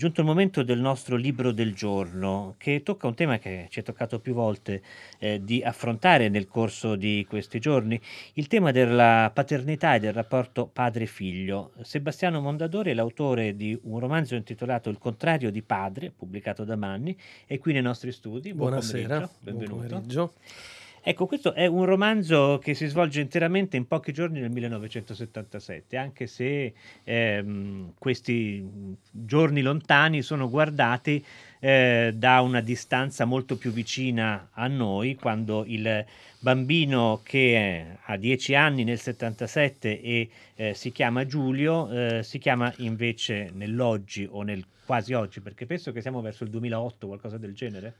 giunto il momento del nostro libro del giorno, che tocca un tema che ci è toccato più volte eh, di affrontare nel corso di questi giorni, il tema della paternità e del rapporto padre-figlio. Sebastiano Mondadori è l'autore di un romanzo intitolato Il contrario di padre, pubblicato da Manni, è qui nei nostri studi. Buon Buonasera, benvenuto. Buon pomeriggio. Ecco, questo è un romanzo che si svolge interamente in pochi giorni nel 1977, anche se ehm, questi giorni lontani sono guardati eh, da una distanza molto più vicina a noi, quando il bambino che ha 10 anni nel 77 e eh, si chiama Giulio, eh, si chiama invece nell'oggi o nel quasi oggi, perché penso che siamo verso il 2008, qualcosa del genere.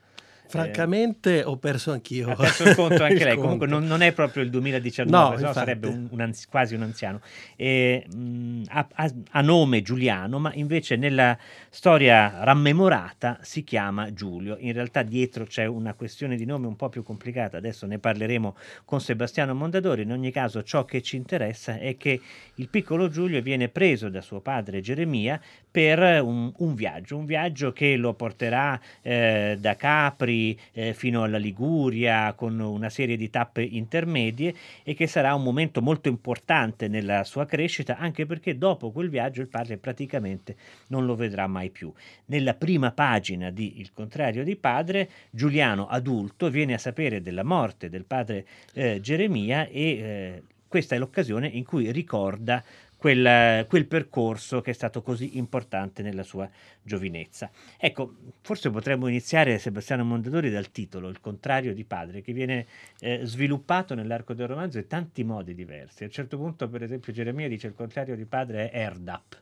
Francamente eh, ho perso anch'io. Ha perso il conto anche lei, comunque non, non, è proprio il 2019, no, no sarebbe un, un anzi, quasi un anziano. E, mh, ha, ha, nome Giuliano, ma invece nella storia rammemorata si chiama Giulio. In realtà dietro c'è una questione di nome un po' più complicata, adesso ne parleremo con Sebastiano Mondadori. In ogni caso ciò che ci interessa è che il piccolo Giulio viene preso da suo padre Geremia per un, un viaggio, un viaggio che lo porterà eh, da Capri eh, fino alla Liguria con una serie di tappe intermedie e che sarà un momento molto importante nella sua crescita anche perché dopo quel viaggio il padre praticamente non lo vedrà mai più. Nella prima pagina di Il contrario di padre, Giuliano adulto viene a sapere della morte del padre eh, Geremia e eh, questa è l'occasione in cui ricorda quel, quel, percorso che è stato così importante nella sua giovinezza. Ecco, forse potremmo iniziare, Sebastiano Mondadori, dal titolo, Il contrario di padre, che viene eh, sviluppato nell'arco del romanzo in tanti modi diversi. A un certo punto, per esempio, Geremia dice il contrario di padre è Erdap.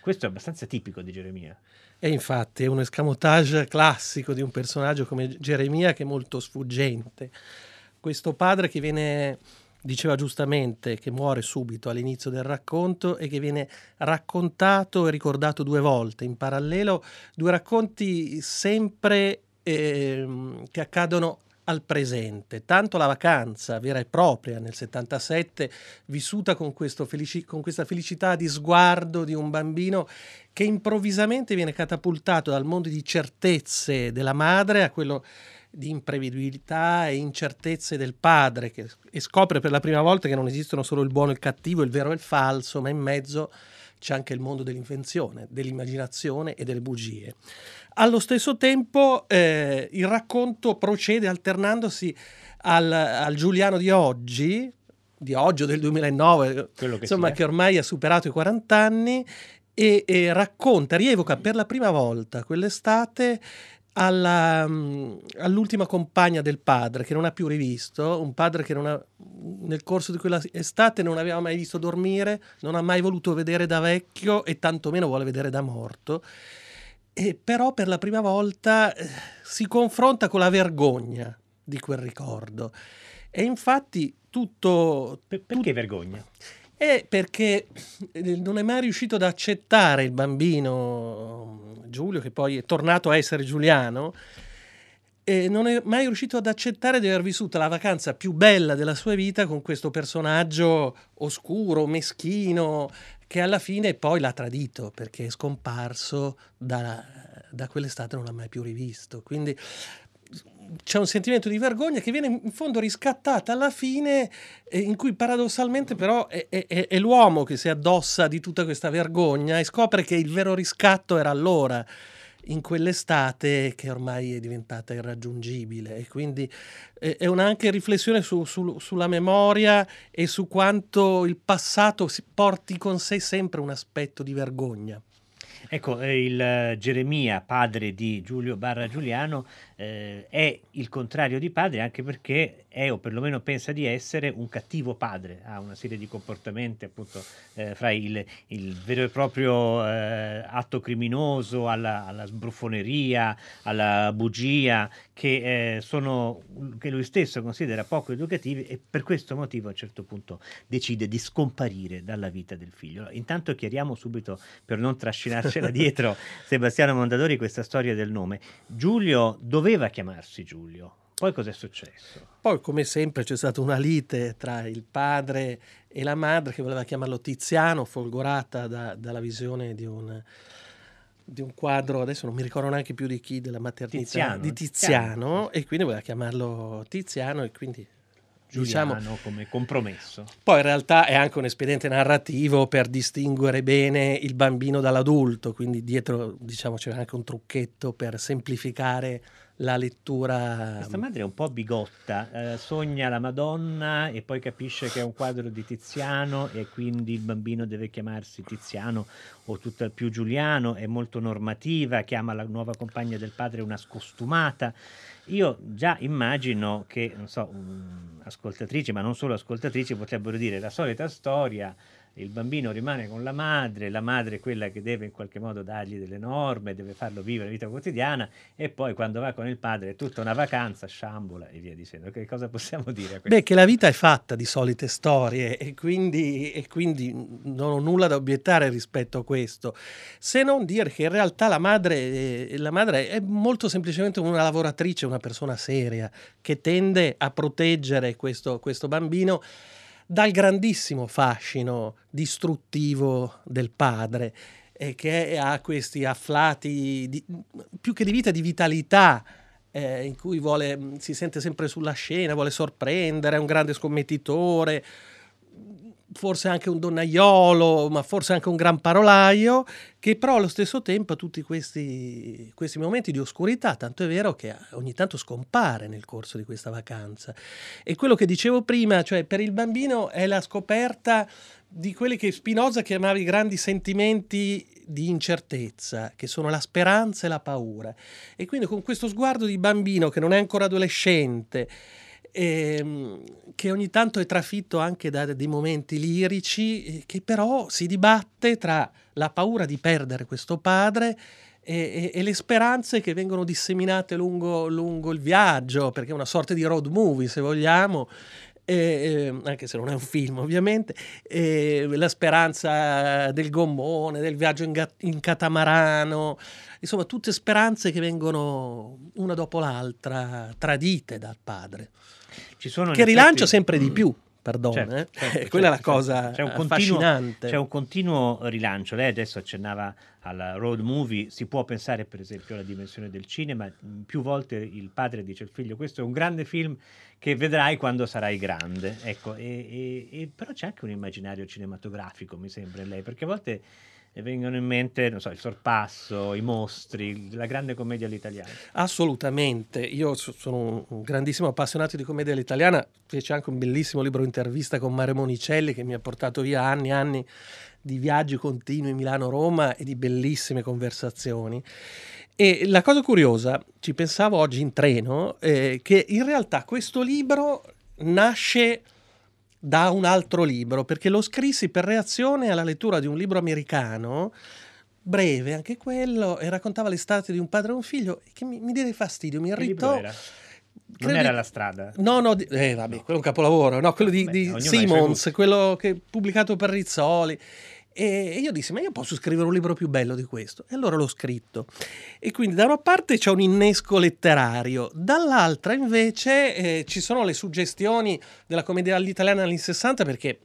Questo è abbastanza tipico di Geremia. E infatti è un escamotage classico di un personaggio come Geremia che è molto sfuggente. Questo padre che viene diceva giustamente che muore subito all'inizio del racconto e che viene raccontato e ricordato due volte. In parallelo, due racconti sempre eh, che accadono al presente, tanto la vacanza vera e propria nel 77, vissuta con, felici- con, questa felicità di sguardo di un bambino che improvvisamente viene catapultato dal mondo di certezze della madre a quello di imprevedibilità e incertezze del padre che, e scopre per la prima volta che non esistono solo il buono e il cattivo, il vero e il falso, ma in mezzo c'è anche il mondo dell'invenzione, dell'immaginazione e delle bugie. Allo stesso tempo eh, il racconto procede alternandosi al, al, Giuliano di oggi, di oggi o del 2009, che insomma sia. che ormai ha superato i 40 anni e, e, racconta, rievoca per la prima volta quell'estate alla, mm, all'ultima compagna del padre che non ha più rivisto, un padre che ha, nel corso di quella estate non aveva mai visto dormire, non ha mai voluto vedere da vecchio e tantomeno vuole vedere da morto. E però per la prima volta eh, si confronta con la vergogna di quel ricordo. E infatti tutto... perché tutto, vergogna? È perché eh, non è mai riuscito ad accettare il bambino Giulio, che poi è tornato a essere Giuliano, e non è mai riuscito ad accettare di aver vissuto la vacanza più bella della sua vita con questo personaggio oscuro, meschino, che alla fine poi l'ha tradito perché è scomparso da, da quell'estate non l'ha mai più rivisto. Quindi c'è un sentimento di vergogna che viene in fondo riscattata alla fine, eh, in cui paradossalmente però è, è, è, l'uomo che si addossa di tutta questa vergogna e scopre che il vero riscatto era allora, in quell'estate che ormai è diventata irraggiungibile. E quindi eh, è una anche riflessione su, su, sulla memoria e su quanto il passato porti con sé sempre un aspetto di vergogna. Ecco, eh, il eh, Geremia, padre di Giulio Barra Giuliano, eh, è il contrario di padre anche perché è o perlomeno pensa di essere un cattivo padre, ha una serie di comportamenti appunto eh, fra il, il, vero e proprio eh, atto criminoso alla, alla, sbruffoneria, alla bugia che, eh, sono, che lui stesso considera poco educativi e per questo motivo a un certo punto decide di scomparire dalla vita del figlio. Intanto chiariamo subito per non trascinarcela dietro Sebastiano Mondadori questa storia del nome. Giulio dove doveva chiamarsi Giulio. Poi cos'è successo? Poi, come sempre, c'è stata una lite tra il padre e la madre che voleva chiamarlo Tiziano, folgorata da, dalla visione di un, di un quadro, adesso non mi ricordo neanche più di chi, della maternità, Tiziano, di Tiziano, Tiziano, e quindi voleva chiamarlo Tiziano e quindi Giuliano diciamo, come compromesso. Poi in realtà è anche un espediente narrativo per distinguere bene il bambino dall'adulto, quindi dietro diciamo c'è anche un trucchetto per semplificare la lettura. Questa madre è un po' bigotta, eh, sogna la Madonna e poi capisce che è un quadro di Tiziano e quindi il bambino deve chiamarsi Tiziano o tutt'al più Giuliano, è molto normativa, chiama la nuova compagna del padre una scostumata. Io già immagino che, non so, um, ascoltatrici, ma non solo ascoltatrici, potrebbero dire la solita storia il bambino rimane con la madre, la madre è quella che deve in qualche modo dargli delle norme, deve farlo vivere la vita quotidiana e poi quando va con il padre è tutta una vacanza, sciambola e via dicendo. Che cosa possiamo dire? A Beh, che la vita è fatta di solite storie e quindi, e quindi non ho nulla da obiettare rispetto a questo, se non dire che in realtà la madre, la madre è molto semplicemente una lavoratrice, una persona seria che tende a proteggere questo, questo bambino dal grandissimo fascino distruttivo del padre, eh, che ha questi afflati di, più che di vita, di vitalità. Eh, in cui vuole, si sente sempre sulla scena, vuole sorprendere, è un grande scommettitore, forse anche un donnaiolo, ma forse anche un gran parolaio, che però allo stesso tempo ha tutti questi, questi, momenti di oscurità, tanto è vero che ogni tanto scompare nel corso di questa vacanza. E quello che dicevo prima, cioè per il bambino è la scoperta di quelli che Spinoza chiamava i grandi sentimenti di incertezza, che sono la speranza e la paura. E quindi con questo sguardo di bambino che non è ancora adolescente, ehm, che ogni tanto è trafitto anche da dei momenti lirici, eh, che però si dibatte tra la paura di perdere questo padre e, e, e le speranze che vengono disseminate lungo, lungo, il viaggio, perché è una sorta di road movie, se vogliamo. Eh, anche se non è un film ovviamente, la speranza del gommone, del viaggio in, in, catamarano, insomma tutte speranze che vengono una dopo l'altra tradite dal padre che rilancia sempre di più. Perdone, certo, eh? certo, certo, quella è la certo, cosa c'è un affascinante. Continuo, c'è un continuo rilancio. Lei adesso accennava al road movie, si può pensare per esempio alla dimensione del cinema. Più volte il padre dice al figlio: Questo è un grande film che vedrai quando sarai grande. Ecco, e, e, e, però c'è anche un immaginario cinematografico, mi sembra, lei, perché a volte e vengono in mente, non so, il sorpasso, i mostri, la grande commedia all'italiana. Assolutamente, io sono un grandissimo appassionato di commedia all'italiana, fece anche un bellissimo libro intervista con Mario Monicelli che mi ha portato via anni e anni di viaggi continui Milano-Roma e di bellissime conversazioni. E la cosa curiosa, ci pensavo oggi in treno, eh, che in realtà questo libro nasce da un altro libro, perché lo scrissi per reazione alla lettura di un libro americano, breve anche quello, e raccontava l'estate di un padre e un figlio, che mi, mi diede fastidio, mi irritò. Non era la strada? No, no, eh, vabbè, quello è un capolavoro, no, quello di, Beh, di Simmons, quello che pubblicato per Rizzoli. E io dissi, ma io posso scrivere un libro più bello di questo? E allora l'ho scritto. E quindi da una parte c'è un innesco letterario, dall'altra invece eh, ci sono le suggestioni della commedia all'italiana anni 60 perché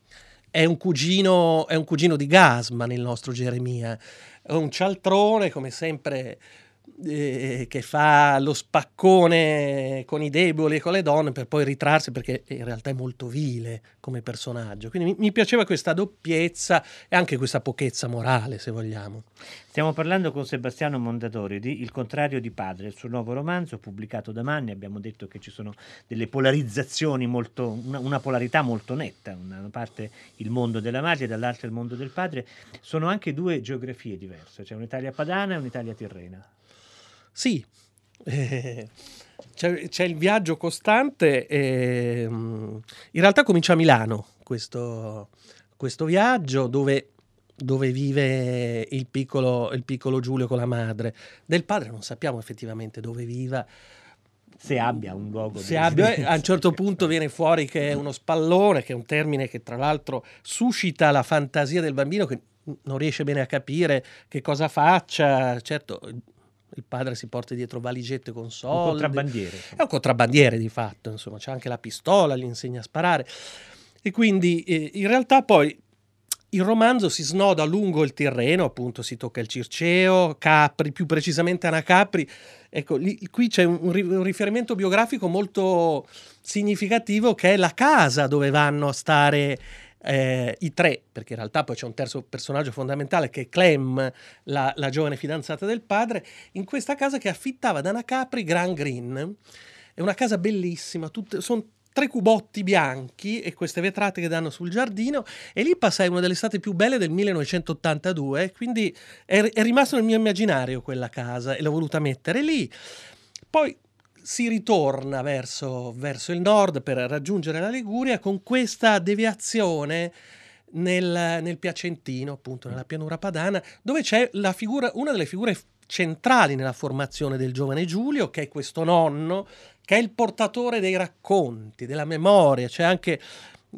è un cugino, è un cugino di Gasman il nostro Geremia. È un cialtrone, come sempre eh, che fa lo spaccone con i deboli e con le donne per poi ritrarsi perché in realtà è molto vile come personaggio. Quindi mi, mi piaceva questa doppiezza e anche questa pochezza morale, se vogliamo. Stiamo parlando con Sebastiano Mondadori di Il contrario di padre, il suo nuovo romanzo pubblicato da Manni. Abbiamo detto che ci sono delle polarizzazioni molto, una, una polarità molto netta, da una parte il mondo della madre, dall'altra il mondo del padre. Sono anche due geografie diverse, c'è un'Italia padana e un'Italia tirrena. Sì, eh, c'è, c'è, il viaggio costante. E, in realtà comincia a Milano questo, questo viaggio dove, dove vive il piccolo, il piccolo, Giulio con la madre. Del padre non sappiamo effettivamente dove viva. Se abbia un luogo. Se abbia, a un certo punto viene fuori che è uno spallone, che è un termine che tra l'altro suscita la fantasia del bambino che non riesce bene a capire che cosa faccia. Certo, il padre si porta dietro valigette con soldi. Un contrabbandiere. È un contrabbandiere di fatto, insomma, c'è anche la pistola, gli insegna a sparare. E quindi eh, in realtà poi il romanzo si snoda lungo il Tirreno, appunto si tocca il Circeo, Capri, più precisamente Anacapri. Ecco, lì, qui c'è un, un, riferimento biografico molto significativo che è la casa dove vanno a stare eh, i tre, perché in realtà poi c'è un terzo personaggio fondamentale che è Clem, la, la giovane fidanzata del padre, in questa casa che affittava da Anacapri Grand Green. È una casa bellissima, sono tre cubotti bianchi e queste vetrate che danno sul giardino e lì passai una delle estate più belle del 1982, quindi è, è rimasto nel mio immaginario quella casa e l'ho voluta mettere lì. Poi si ritorna verso, verso, il nord per raggiungere la Liguria con questa deviazione nel, nel, Piacentino, appunto nella pianura padana, dove c'è figura, una delle figure centrali nella formazione del giovane Giulio, che è questo nonno, che è il portatore dei racconti, della memoria, c'è anche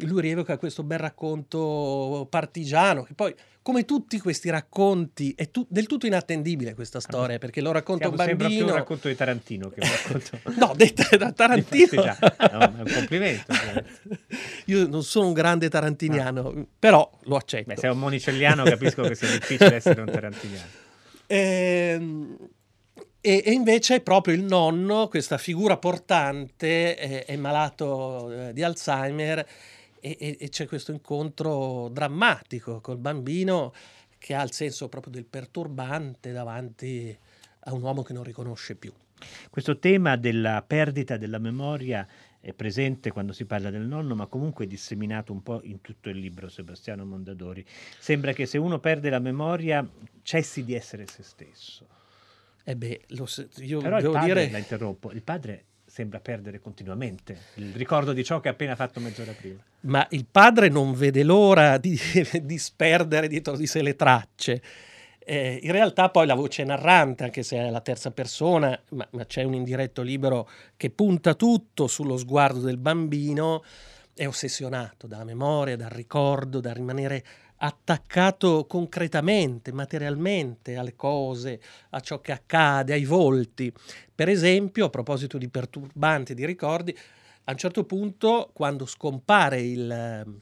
lui rievoca questo bel racconto partigiano che poi come tutti questi racconti è tu, del tutto inattendibile questa storia perché lo racconta un bambino. sembra più un racconto di Tarantino che un racconto no detta da Tarantino. È un complimento io non sono un grande tarantiniano no. però lo accetto. Beh, sei un monicelliano capisco che sia difficile essere un tarantiniano. Ehm e, e, invece è proprio il nonno, questa figura portante, è, è malato eh, di Alzheimer e, e, e, c'è questo incontro drammatico col bambino che ha il senso proprio del perturbante davanti a un uomo che non riconosce più. Questo tema della perdita della memoria è presente quando si parla del nonno, ma comunque è disseminato un po' in tutto il libro Sebastiano Mondadori. Sembra che se uno perde la memoria cessi di essere se stesso. Eh beh, lo, io Però devo il padre, dire... la interrompo, il padre sembra perdere continuamente il ricordo di ciò che ha appena fatto mezz'ora prima. Ma il padre non vede l'ora di disperdere dietro di sé le tracce. Eh, in realtà poi la voce narrante, anche se è la terza persona, ma, ma c'è un indiretto libero che punta tutto sullo sguardo del bambino, è ossessionato dalla memoria, dal ricordo, da rimanere attaccato concretamente, materialmente alle cose, a ciò che accade, ai volti. Per esempio, a proposito di perturbanti di ricordi, a un certo punto, quando scompare il,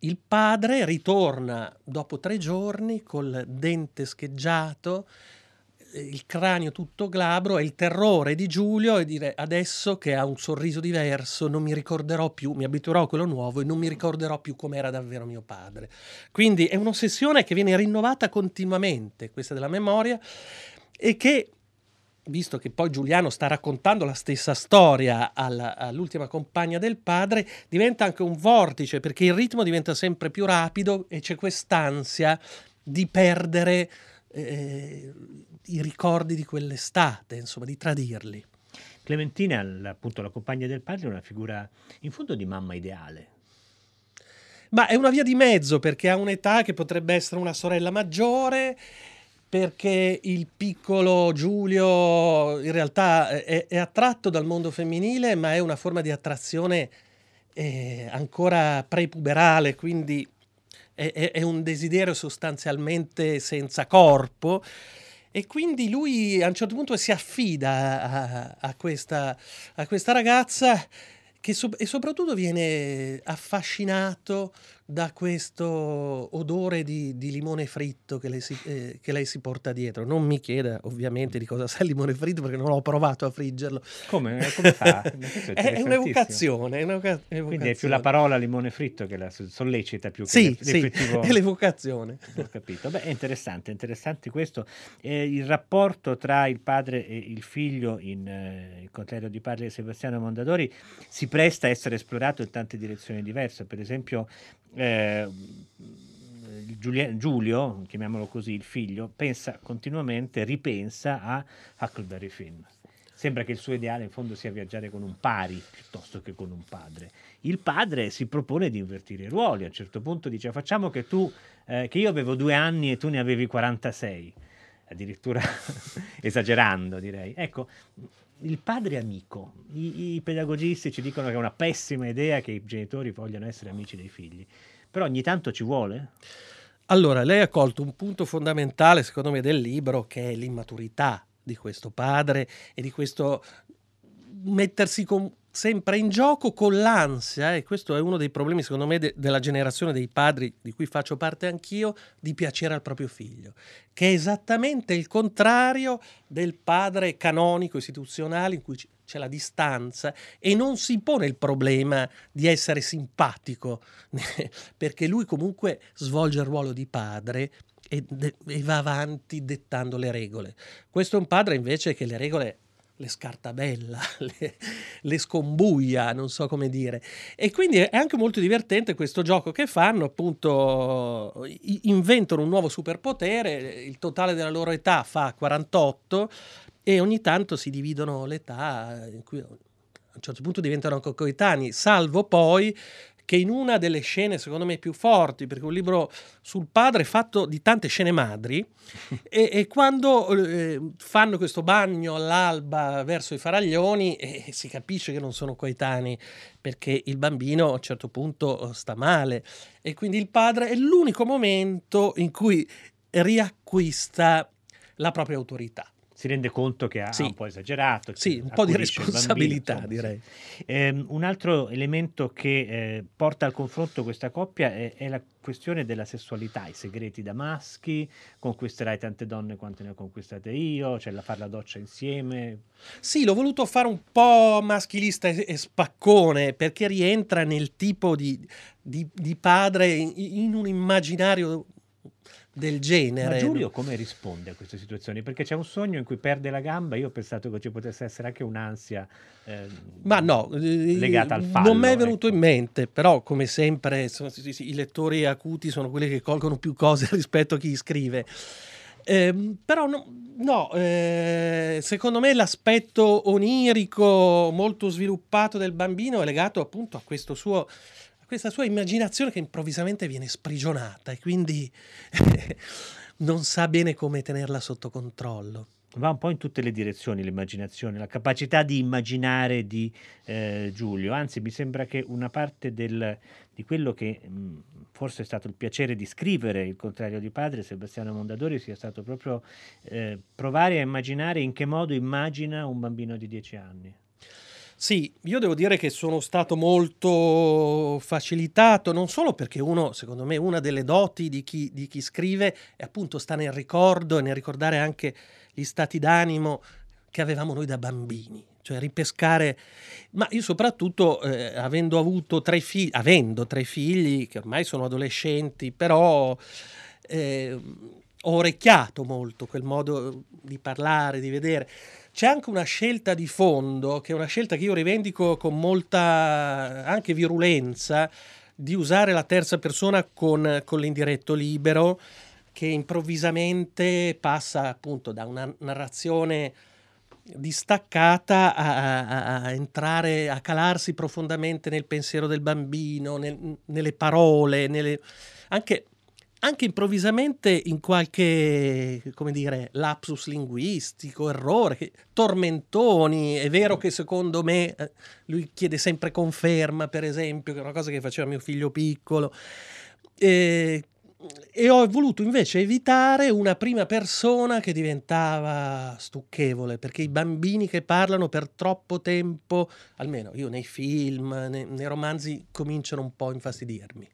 il padre, ritorna dopo tre giorni col dente scheggiato il cranio tutto glabro e il terrore di Giulio e dire adesso che ha un sorriso diverso non mi ricorderò più, mi abituerò a quello nuovo e non mi ricorderò più com'era davvero mio padre. Quindi è un'ossessione che viene rinnovata continuamente, questa della memoria, e che visto che poi Giuliano sta raccontando la stessa storia alla, all'ultima compagna del padre, diventa anche un vortice perché il ritmo diventa sempre più rapido e c'è quest'ansia di perdere eh, i ricordi di quell'estate, insomma, di tradirli. Clementina, appunto la compagna del padre, è una figura in fondo di mamma ideale. Ma è una via di mezzo perché ha un'età che potrebbe essere una sorella maggiore, perché il piccolo Giulio in realtà è, è attratto dal mondo femminile, ma è una forma di attrazione eh, ancora prepuberale, quindi è, è, è un desiderio sostanzialmente senza corpo. E quindi lui a un certo punto si affida a, a, questa, a questa, ragazza che so- e soprattutto viene affascinato da questo odore di, di limone fritto che lei, si, eh, che lei, si, porta dietro. Non mi chieda ovviamente di cosa sa il limone fritto perché non ho provato a friggerlo. Come, Come fa? È, è, un'evocazione, è un'evocazione. Quindi è più la parola limone fritto che la sollecita più che sì, l'effettivo... Sì, è l'evocazione. Ho capito. Beh, è interessante, interessante questo. Eh, il rapporto tra il padre e il figlio in eh, Il contrario di padre di Sebastiano Mondadori si presta a essere esplorato in tante direzioni diverse. Per esempio eh, Giulio, chiamiamolo così, il figlio, pensa continuamente, ripensa a Huckleberry Finn. Sembra che il suo ideale in fondo sia viaggiare con un pari piuttosto che con un padre. Il padre si propone di invertire i ruoli, a un certo punto dice facciamo che tu, eh, che io avevo due anni e tu ne avevi 46, addirittura esagerando direi. Ecco, il padre amico. I, I, pedagogisti ci dicono che è una pessima idea che i genitori vogliano essere amici dei figli, però ogni tanto ci vuole. Allora, lei ha colto un punto fondamentale, secondo me, del libro, che è l'immaturità di questo padre e di questo mettersi con sempre in gioco con l'ansia, e questo è uno dei problemi secondo me de- della generazione dei padri di cui faccio parte anch'io, di piacere al proprio figlio, che è esattamente il contrario del padre canonico, istituzionale, in cui c'è la distanza e non si pone il problema di essere simpatico, perché lui comunque svolge il ruolo di padre e, de- e va avanti dettando le regole. Questo è un padre invece che le regole le scartabella, le, le scombuia, non so come dire. E quindi è anche molto divertente questo gioco che fanno, appunto, inventano un nuovo superpotere, il totale della loro età fa 48 e ogni tanto si dividono l'età in cui a un certo punto diventano coetanei, salvo poi che in una delle scene secondo me più forti, perché è un libro sul padre fatto di tante scene madri, e, e, quando eh, fanno questo bagno all'alba verso i faraglioni eh, si capisce che non sono coetanei, perché il bambino a un certo punto sta male. E quindi il padre è l'unico momento in cui riacquista la propria autorità si rende conto che ha sì. un po' esagerato. Sì, un po' di responsabilità bambino, direi. Eh, un altro elemento che eh, porta al confronto questa coppia è, è, la questione della sessualità, i segreti damaschi, conquisterai tante donne quante ne ho conquistate io, cioè la fare la doccia insieme. Sì, l'ho voluto fare un po' maschilista e, e spaccone perché rientra nel tipo di, di, di padre in, in un immaginario del genere. Ma Giulio come risponde a queste situazioni? Perché c'è un sogno in cui perde la gamba, io ho pensato che ci potesse essere anche un'ansia eh, Ma no, eh, legata al fallo. Non mi è venuto ecco. in mente, però come sempre sono, i lettori acuti sono quelli che colgono più cose rispetto a chi scrive. Eh, però no, no eh, secondo me l'aspetto onirico molto sviluppato del bambino è legato appunto a questo suo questa sua immaginazione che improvvisamente viene sprigionata e quindi non sa bene come tenerla sotto controllo. Va un po' in tutte le direzioni l'immaginazione, la capacità di immaginare di eh, Giulio, anzi mi sembra che una parte del, di quello che mh, forse è stato il piacere di scrivere il contrario di padre, Sebastiano Mondadori, sia stato proprio eh, provare a immaginare in che modo immagina un bambino di dieci anni. Sì, io devo dire che sono stato molto facilitato, non solo perché uno, secondo me, una delle doti di chi, di chi scrive è appunto sta nel ricordo e nel ricordare anche gli stati d'animo che avevamo noi da bambini, cioè ripescare, ma io soprattutto eh, avendo avuto tre figli, avendo tre figli che ormai sono adolescenti, però eh, ho orecchiato molto quel modo di parlare, di vedere. C'è anche una scelta di fondo, che è una scelta che io rivendico con molta anche virulenza, di usare la terza persona con, con l'indiretto libero, che improvvisamente passa appunto da una narrazione distaccata a, a, a, entrare, a calarsi profondamente nel pensiero del bambino, nel, nelle parole, nelle, anche anche improvvisamente in qualche, come dire, lapsus linguistico, errore, tormentoni. È vero che secondo me eh, lui chiede sempre conferma, per esempio, che è una cosa che faceva mio figlio piccolo. E, e ho voluto invece evitare una prima persona che diventava stucchevole, perché i bambini che parlano per troppo tempo, almeno io nei film, nei, nei romanzi, cominciano un po' a infastidirmi.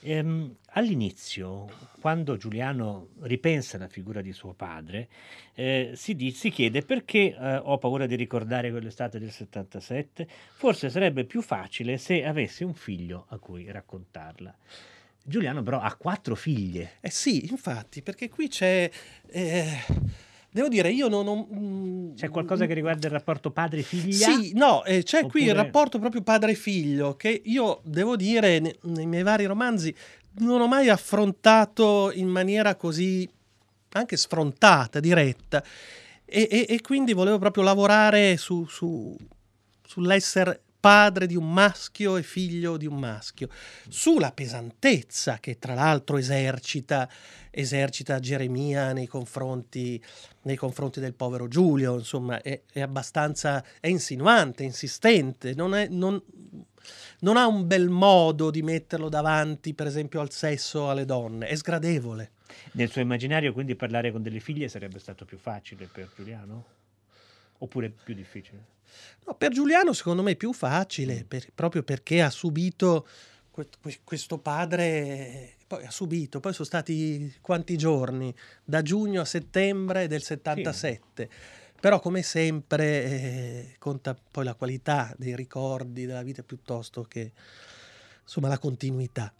Ehm, all'inizio, quando Giuliano ripensa alla figura di suo padre, eh, si, di- si, chiede perché eh, ho paura di ricordare quell'estate del 77, forse sarebbe più facile se avessi un figlio a cui raccontarla. Giuliano però ha quattro figlie. Eh sì, infatti, perché qui c'è... Eh Devo dire, io non... non mm, c'è qualcosa che riguarda il rapporto padre-figlia? Sì, no, eh, c'è Oppure... qui il rapporto proprio padre-figlio che io devo dire ne, nei miei vari romanzi non ho mai affrontato in maniera così anche sfrontata, diretta. E, e, e quindi volevo proprio lavorare su, su, sull'essere padre di un maschio e figlio di un maschio, sulla pesantezza che tra l'altro esercita, esercita Geremia nei confronti, nei confronti, del povero Giulio, insomma è, è abbastanza è insinuante, insistente, non, è, non, non ha un bel modo di metterlo davanti per esempio al sesso alle donne, è sgradevole. Nel suo immaginario quindi parlare con delle figlie sarebbe stato più facile per Giuliano? Oppure più difficile? No, per Giuliano secondo me è più facile, per, proprio perché ha subito questo padre poi ha subito, poi sono stati quanti giorni? Da giugno a settembre del 77. Sì. Però come sempre eh, conta poi la qualità dei ricordi della vita piuttosto che insomma la continuità.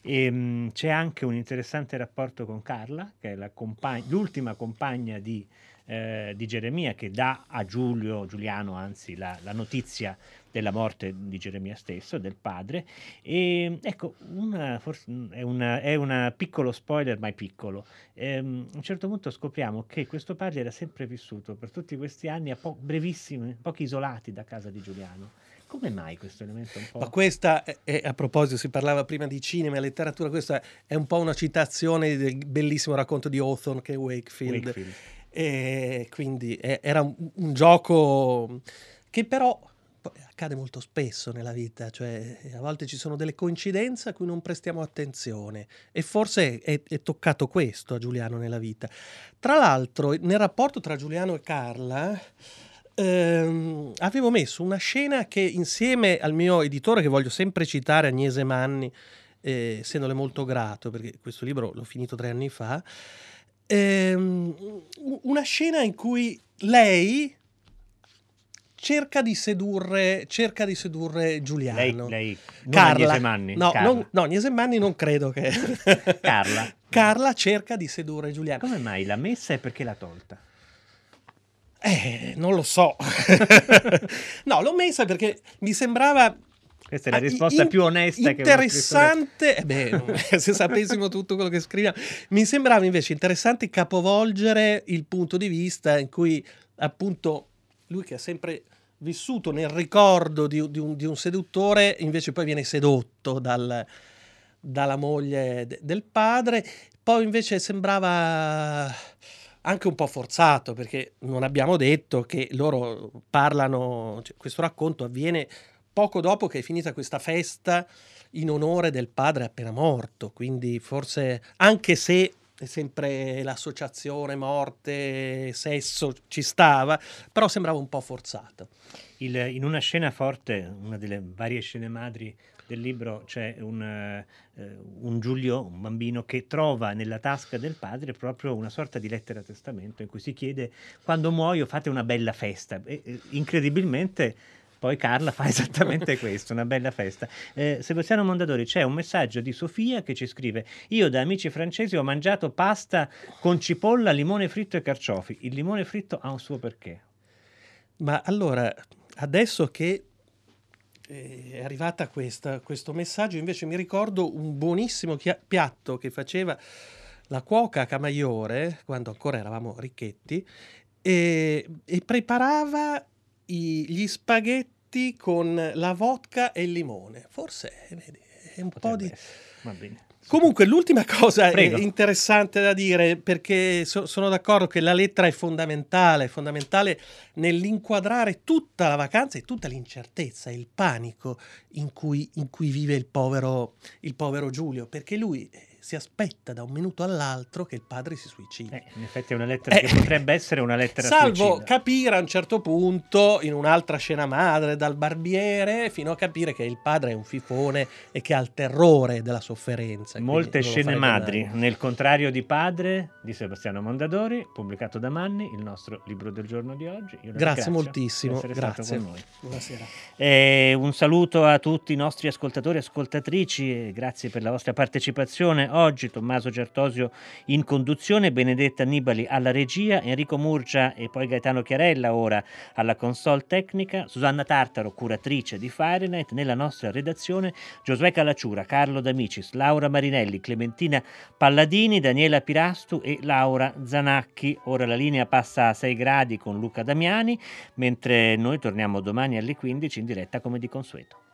E, ehm, mh, c'è anche un interessante rapporto con Carla, che è compagn- l'ultima compagna di, eh, di, Geremia, che dà a Giulio, Giuliano anzi, la, la notizia della morte di Geremia stesso, del padre. E ecco, una, forse è, un piccolo spoiler, ma è piccolo. Ehm, a un certo punto scopriamo che questo padre era sempre vissuto per tutti questi anni a po- brevissimi, pochi isolati da casa di Giuliano. Come mai questo elemento un po'? Ma questa, è, a proposito, si parlava prima di cinema e letteratura, questa è un po' una citazione del bellissimo racconto di Hawthorne che è Wakefield. Wakefield. E quindi era un, un gioco che però accade molto spesso nella vita, cioè a volte ci sono delle coincidenze a cui non prestiamo attenzione e forse è, è, toccato questo a Giuliano nella vita. Tra l'altro, nel rapporto tra Giuliano e Carla, ehm, avevo messo una scena che insieme al mio editore, che voglio sempre citare, Agnese Manni, eh, essendole molto grato, perché questo libro l'ho finito tre anni fa, ehm, una scena in cui lei cerca di sedurre, cerca di sedurre Giuliano. Lei, lei Carla. Niesemanni. No, Carla. Non, no, Niesemanni non credo che... Carla. Carla cerca di sedurre Giuliano. Come mai l'ha messa e perché l'ha tolta? Eh, non lo so. no, l'ho messa perché mi sembrava questa è la risposta in, più onesta interessante, che Interessante, eh se sapessimo tutto quello che scriviamo. Mi sembrava invece interessante capovolgere il punto di vista in cui appunto lui che ha sempre vissuto nel ricordo di, di, un, di un, seduttore, invece poi viene sedotto dal, dalla moglie de, del padre, poi invece sembrava anche un po' forzato perché non abbiamo detto che loro parlano, cioè, questo racconto avviene poco dopo che è finita questa festa in onore del padre appena morto, quindi forse anche se sempre l'associazione morte, sesso ci stava, però sembrava un po' forzato. Il, in una scena forte, una delle varie scene madri del libro, c'è un, eh, un, Giulio, un bambino, che trova nella tasca del padre proprio una sorta di lettera testamento in cui si chiede quando muoio fate una bella festa. E, incredibilmente poi Carla fa esattamente questo, una bella festa. Eh, Sebastiano Mondadori, c'è un messaggio di Sofia che ci scrive: Io da amici francesi ho mangiato pasta con cipolla, limone fritto e carciofi. Il limone fritto ha un suo perché. Ma allora, adesso che eh, è arrivata questa, questo messaggio, invece mi ricordo un buonissimo chia- piatto che faceva la cuoca Camaiore, quando ancora eravamo ricchetti, e, e preparava i, gli spaghetti con la vodka e il limone. Forse vedi, è un Potrebbe po' di... Va bene. Comunque, l'ultima cosa Prego. interessante da dire, perché so, sono d'accordo che la lettera è fondamentale, è fondamentale nell'inquadrare tutta la vacanza e tutta l'incertezza, il panico in cui, in cui vive il povero, il povero Giulio, perché lui si aspetta da un minuto all'altro che il padre si suicidi. Eh, in effetti è una lettera eh, che potrebbe essere una lettera Salvo suicida. capire a un certo punto, in un'altra scena madre, dal barbiere, fino a capire che il padre è un fifone e che ha il terrore della sofferenza. Molte scene madri, mai. nel contrario di Padre, di Sebastiano Mondadori, pubblicato da Manni, il nostro libro del giorno di oggi. Grazie moltissimo. Grazie. Buonasera. Eh, un saluto a tutti i nostri ascoltatori e ascoltatrici e grazie per la vostra partecipazione oggi Tommaso Certosio in conduzione, Benedetta Annibali alla regia, Enrico Murgia e poi Gaetano Chiarella ora alla console tecnica, Susanna Tartaro, curatrice di Fahrenheit, nella nostra redazione Giosuè Calacciura, Carlo D'Amicis, Laura Marinelli, Clementina Palladini, Daniela Pirastu e Laura Zanacchi. Ora la linea passa a 6 gradi con Luca Damiani, mentre noi torniamo domani alle 15 in diretta come di consueto.